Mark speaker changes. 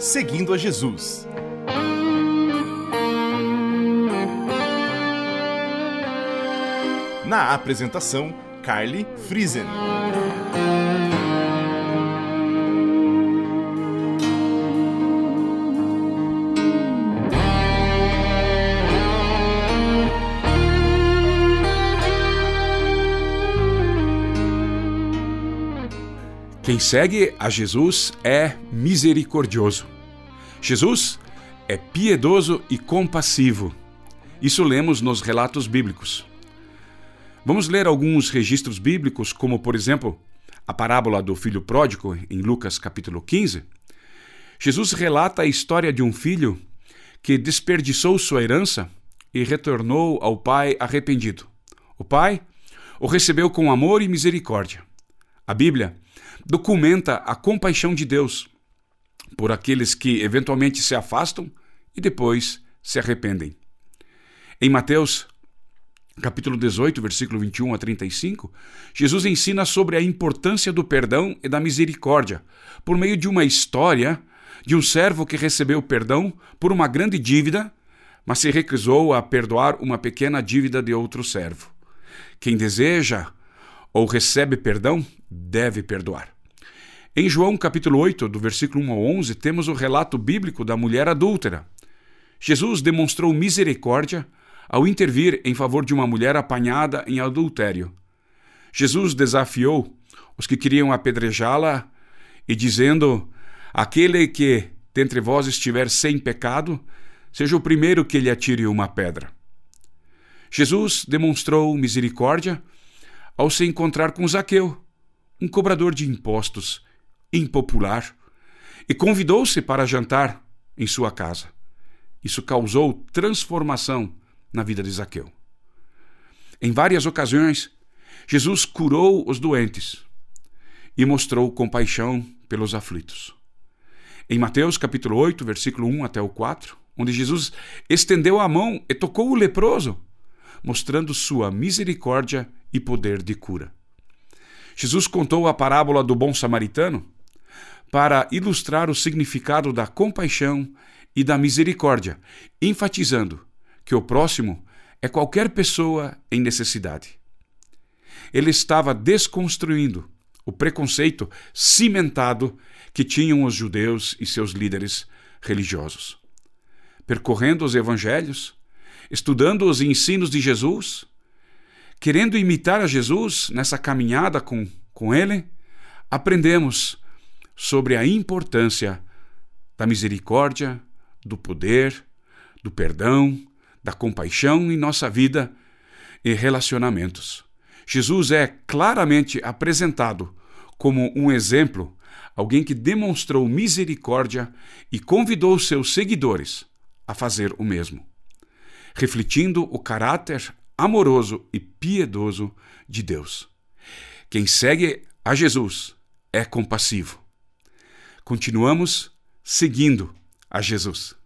Speaker 1: Seguindo a Jesus. Na apresentação, Carly Friesen.
Speaker 2: Quem segue a Jesus é misericordioso. Jesus é piedoso e compassivo. Isso lemos nos relatos bíblicos. Vamos ler alguns registros bíblicos, como por exemplo, a parábola do filho pródigo em Lucas capítulo 15. Jesus relata a história de um filho que desperdiçou sua herança e retornou ao pai arrependido. O pai o recebeu com amor e misericórdia. A Bíblia documenta a compaixão de Deus por aqueles que eventualmente se afastam e depois se arrependem. Em Mateus capítulo 18, versículo 21 a 35, Jesus ensina sobre a importância do perdão e da misericórdia por meio de uma história de um servo que recebeu perdão por uma grande dívida, mas se recusou a perdoar uma pequena dívida de outro servo. Quem deseja ou recebe perdão deve perdoar. Em João capítulo 8, do versículo 1 ao 11, temos o relato bíblico da mulher adúltera. Jesus demonstrou misericórdia ao intervir em favor de uma mulher apanhada em adultério. Jesus desafiou os que queriam apedrejá-la e dizendo: Aquele que dentre vós estiver sem pecado, seja o primeiro que lhe atire uma pedra. Jesus demonstrou misericórdia ao se encontrar com Zaqueu, um cobrador de impostos impopular, e convidou-se para jantar em sua casa. Isso causou transformação na vida de Zaqueu. Em várias ocasiões, Jesus curou os doentes e mostrou compaixão pelos aflitos. Em Mateus capítulo 8, versículo 1 até o 4, onde Jesus estendeu a mão e tocou o leproso, mostrando sua misericórdia e poder de cura. Jesus contou a parábola do bom samaritano para ilustrar o significado da compaixão e da misericórdia, enfatizando que o próximo é qualquer pessoa em necessidade. Ele estava desconstruindo o preconceito cimentado que tinham os judeus e seus líderes religiosos. Percorrendo os evangelhos, estudando os ensinos de Jesus, querendo imitar a Jesus nessa caminhada com, com Ele, aprendemos sobre a importância da misericórdia, do poder, do perdão, da compaixão em nossa vida e relacionamentos. Jesus é claramente apresentado como um exemplo, alguém que demonstrou misericórdia e convidou seus seguidores a fazer o mesmo, refletindo o caráter amoroso e piedoso de Deus. Quem segue a Jesus é compassivo. Continuamos seguindo a Jesus.